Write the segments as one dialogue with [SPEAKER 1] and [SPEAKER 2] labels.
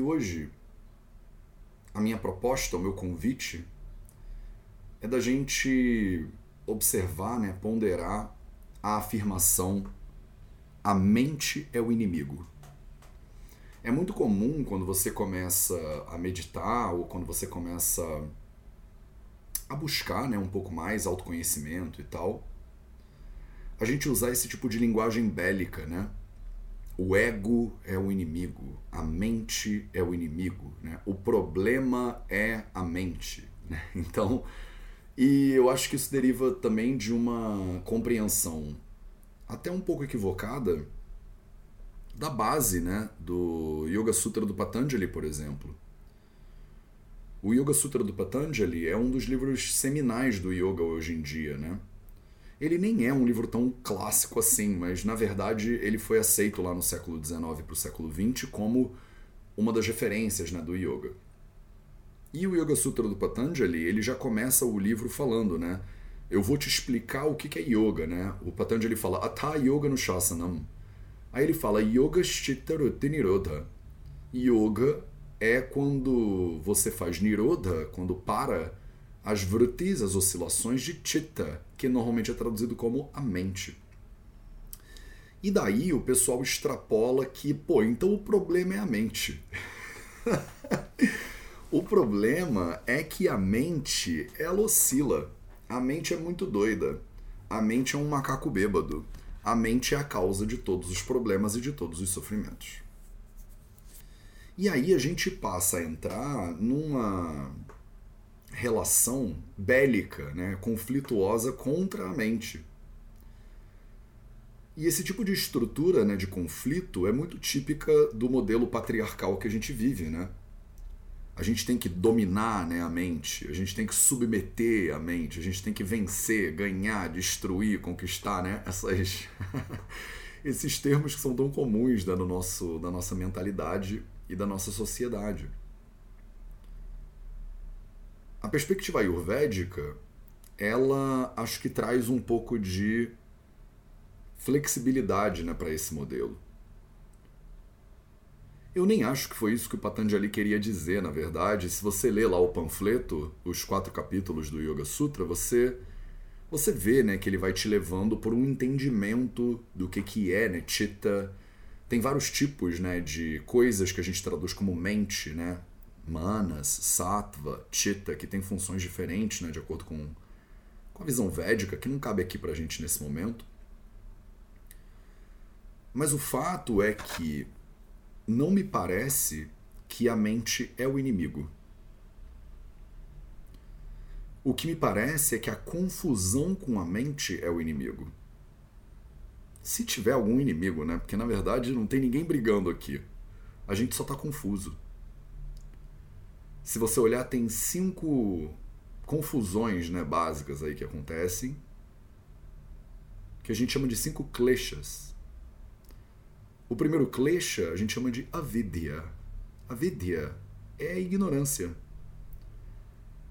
[SPEAKER 1] E hoje, a minha proposta, o meu convite, é da gente observar, né, ponderar a afirmação: a mente é o inimigo. É muito comum quando você começa a meditar ou quando você começa a buscar né, um pouco mais autoconhecimento e tal, a gente usar esse tipo de linguagem bélica, né? O ego é o inimigo, a mente é o inimigo, né? O problema é a mente, né? Então, e eu acho que isso deriva também de uma compreensão até um pouco equivocada da base, né, do Yoga Sutra do Patanjali, por exemplo. O Yoga Sutra do Patanjali é um dos livros seminais do yoga hoje em dia, né? Ele nem é um livro tão clássico assim, mas na verdade ele foi aceito lá no século XIX para o século XX como uma das referências né, do yoga. E o Yoga Sutra do Patanjali, ele já começa o livro falando, né? Eu vou te explicar o que é yoga, né? O Patanjali fala Atha Yoga no Shasanam. Aí ele fala Yoga Chitta Nirodha. Yoga é quando você faz Nirodha, quando para as vrutis, as oscilações de Chitta, que normalmente é traduzido como a mente. E daí o pessoal extrapola que, pô, então o problema é a mente. o problema é que a mente, ela oscila. A mente é muito doida. A mente é um macaco bêbado. A mente é a causa de todos os problemas e de todos os sofrimentos. E aí a gente passa a entrar numa relação bélica, né, conflituosa contra a mente. E esse tipo de estrutura né, de conflito é muito típica do modelo patriarcal que a gente vive, né? A gente tem que dominar né, a mente, a gente tem que submeter a mente, a gente tem que vencer, ganhar, destruir, conquistar, né? Essas, esses termos que são tão comuns né, no nosso, da nossa mentalidade e da nossa sociedade. A perspectiva ayurvédica, ela acho que traz um pouco de flexibilidade né, para esse modelo. Eu nem acho que foi isso que o Patanjali queria dizer, na verdade. Se você lê lá o panfleto, os quatro capítulos do Yoga Sutra, você você vê né, que ele vai te levando por um entendimento do que, que é né, Chitta. Tem vários tipos né, de coisas que a gente traduz como mente, né? Manas, sattva, chitta, que tem funções diferentes, né, de acordo com, com a visão védica, que não cabe aqui para a gente nesse momento. Mas o fato é que não me parece que a mente é o inimigo. O que me parece é que a confusão com a mente é o inimigo. Se tiver algum inimigo, né? Porque na verdade não tem ninguém brigando aqui. A gente só está confuso. Se você olhar, tem cinco confusões né, básicas aí que acontecem, que a gente chama de cinco kleshas. O primeiro klesha a gente chama de avidya. Avidya é a ignorância.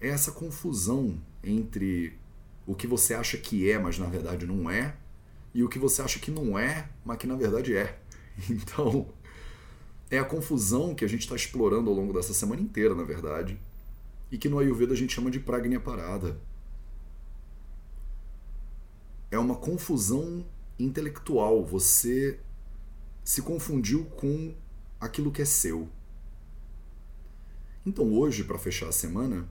[SPEAKER 1] É essa confusão entre o que você acha que é, mas na verdade não é, e o que você acha que não é, mas que na verdade é. Então, é a confusão que a gente está explorando ao longo dessa semana inteira, na verdade, e que no Ayurveda a gente chama de pragnya parada. É uma confusão intelectual. Você se confundiu com aquilo que é seu. Então hoje, para fechar a semana,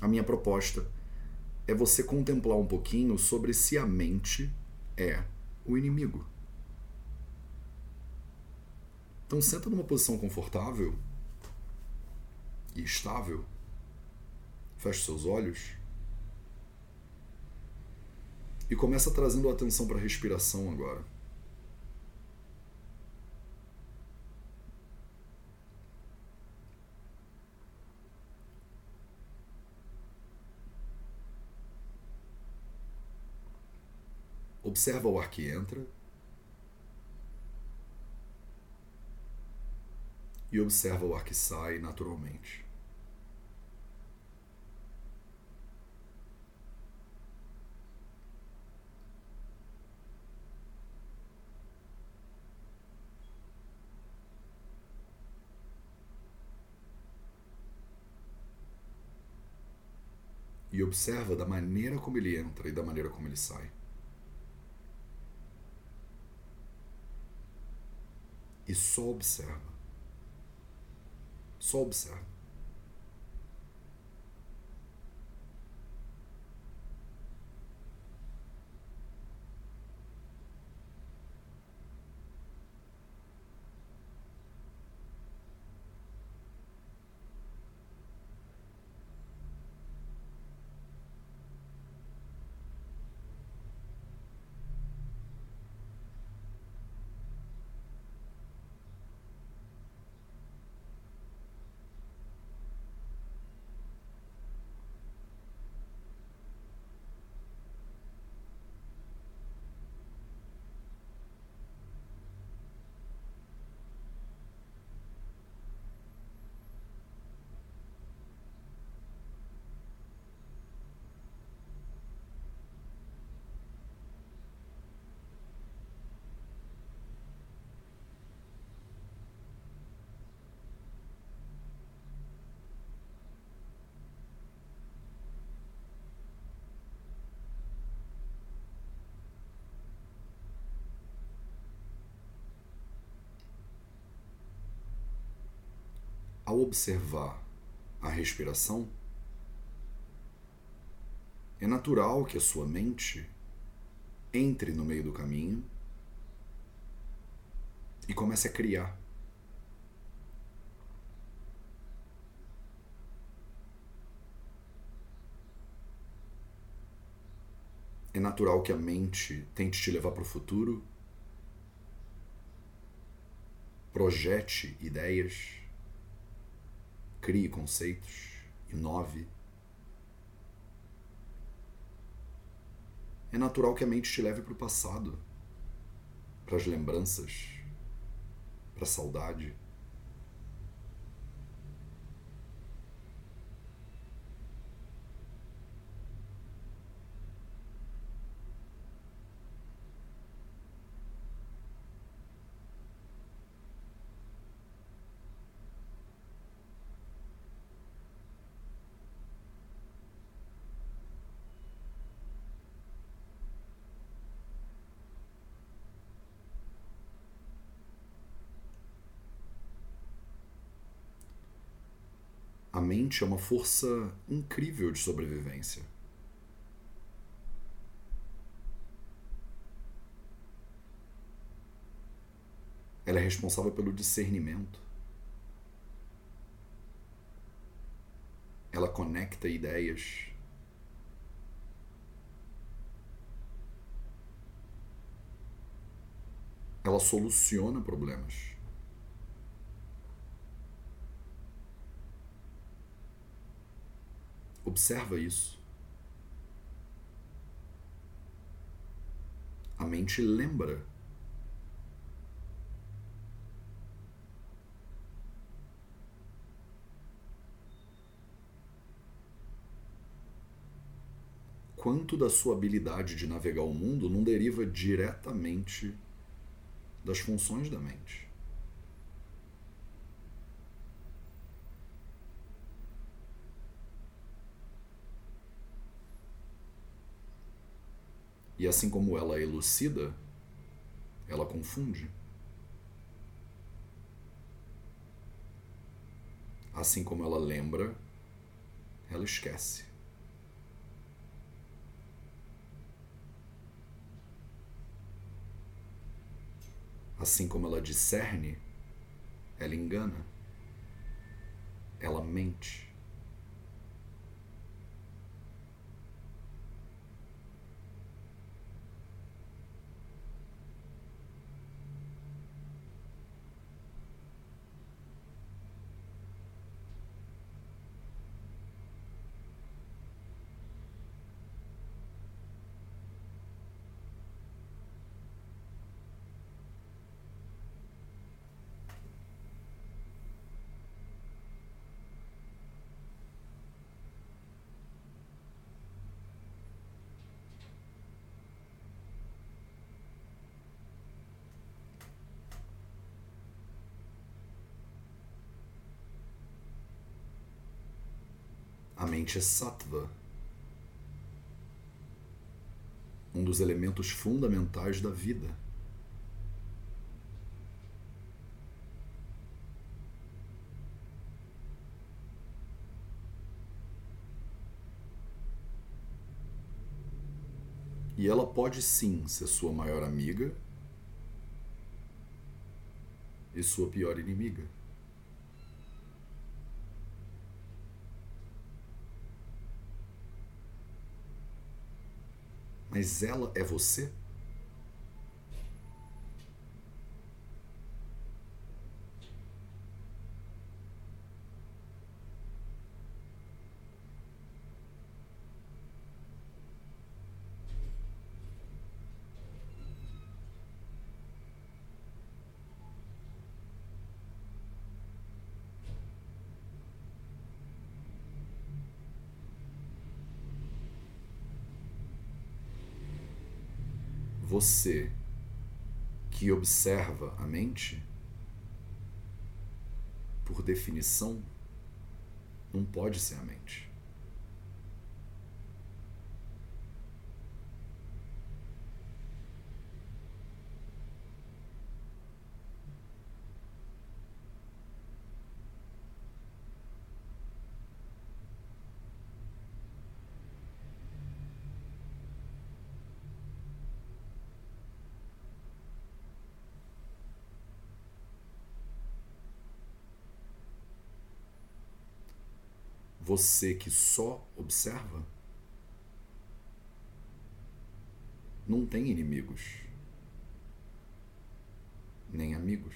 [SPEAKER 1] a minha proposta é você contemplar um pouquinho sobre se a mente é o inimigo. Então senta numa posição confortável e estável. Feche seus olhos. E começa trazendo a atenção para a respiração agora. Observa o ar que entra e observa o ar que sai naturalmente. E observa da maneira como ele entra e da maneira como ele sai. e só observa. Só observa. Ao observar a respiração, é natural que a sua mente entre no meio do caminho e comece a criar. É natural que a mente tente te levar para o futuro, projete ideias crie conceitos, inove. É natural que a mente te leve para o passado, para as lembranças, para a saudade. A mente é uma força incrível de sobrevivência. Ela é responsável pelo discernimento. Ela conecta ideias. Ela soluciona problemas. Observa isso. A mente lembra. Quanto da sua habilidade de navegar o mundo não deriva diretamente das funções da mente? E assim como ela elucida, ela confunde. Assim como ela lembra, ela esquece. Assim como ela discerne, ela engana, ela mente. A mente é sattva, um dos elementos fundamentais da vida. E ela pode sim ser sua maior amiga e sua pior inimiga. Mas ela é você? Você que observa a mente, por definição, não pode ser a mente. Você que só observa não tem inimigos, nem amigos.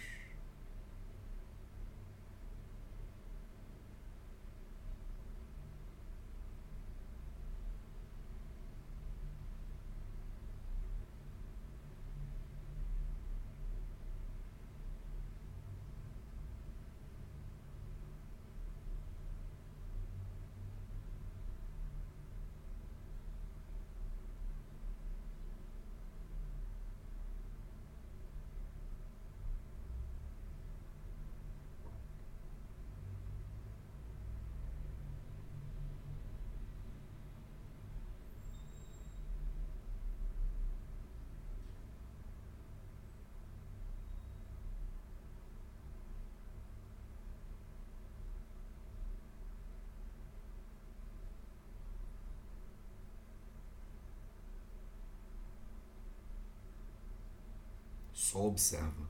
[SPEAKER 1] Só observa.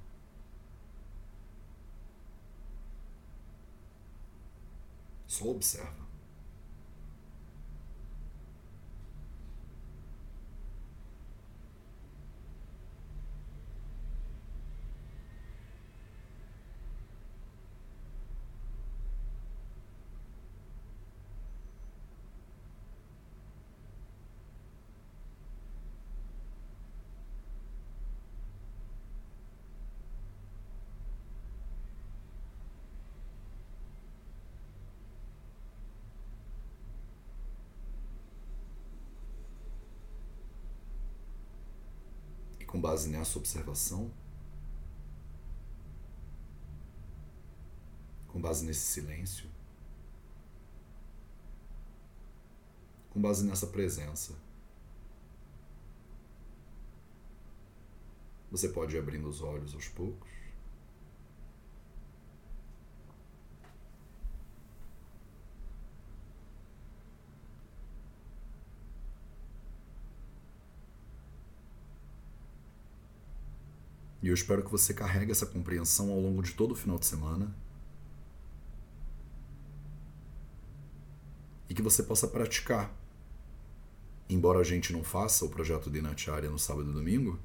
[SPEAKER 1] Só observa. Com base nessa observação, com base nesse silêncio, com base nessa presença, você pode ir abrindo os olhos aos poucos. Eu espero que você carregue essa compreensão ao longo de todo o final de semana. E que você possa praticar. Embora a gente não faça o projeto de Natcharya no sábado e domingo,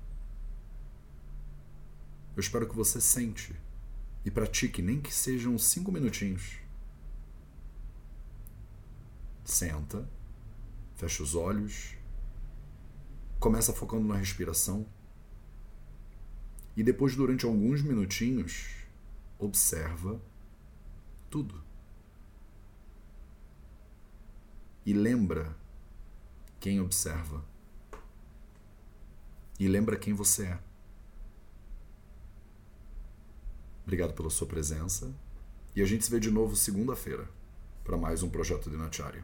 [SPEAKER 1] eu espero que você sente e pratique, nem que sejam cinco minutinhos. Senta, fecha os olhos, começa focando na respiração e depois, durante alguns minutinhos, observa tudo. E lembra quem observa. E lembra quem você é. Obrigado pela sua presença. E a gente se vê de novo segunda-feira para mais um projeto de Nacharya.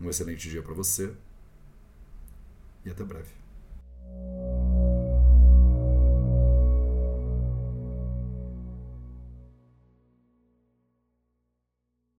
[SPEAKER 1] Um excelente dia para você e até breve.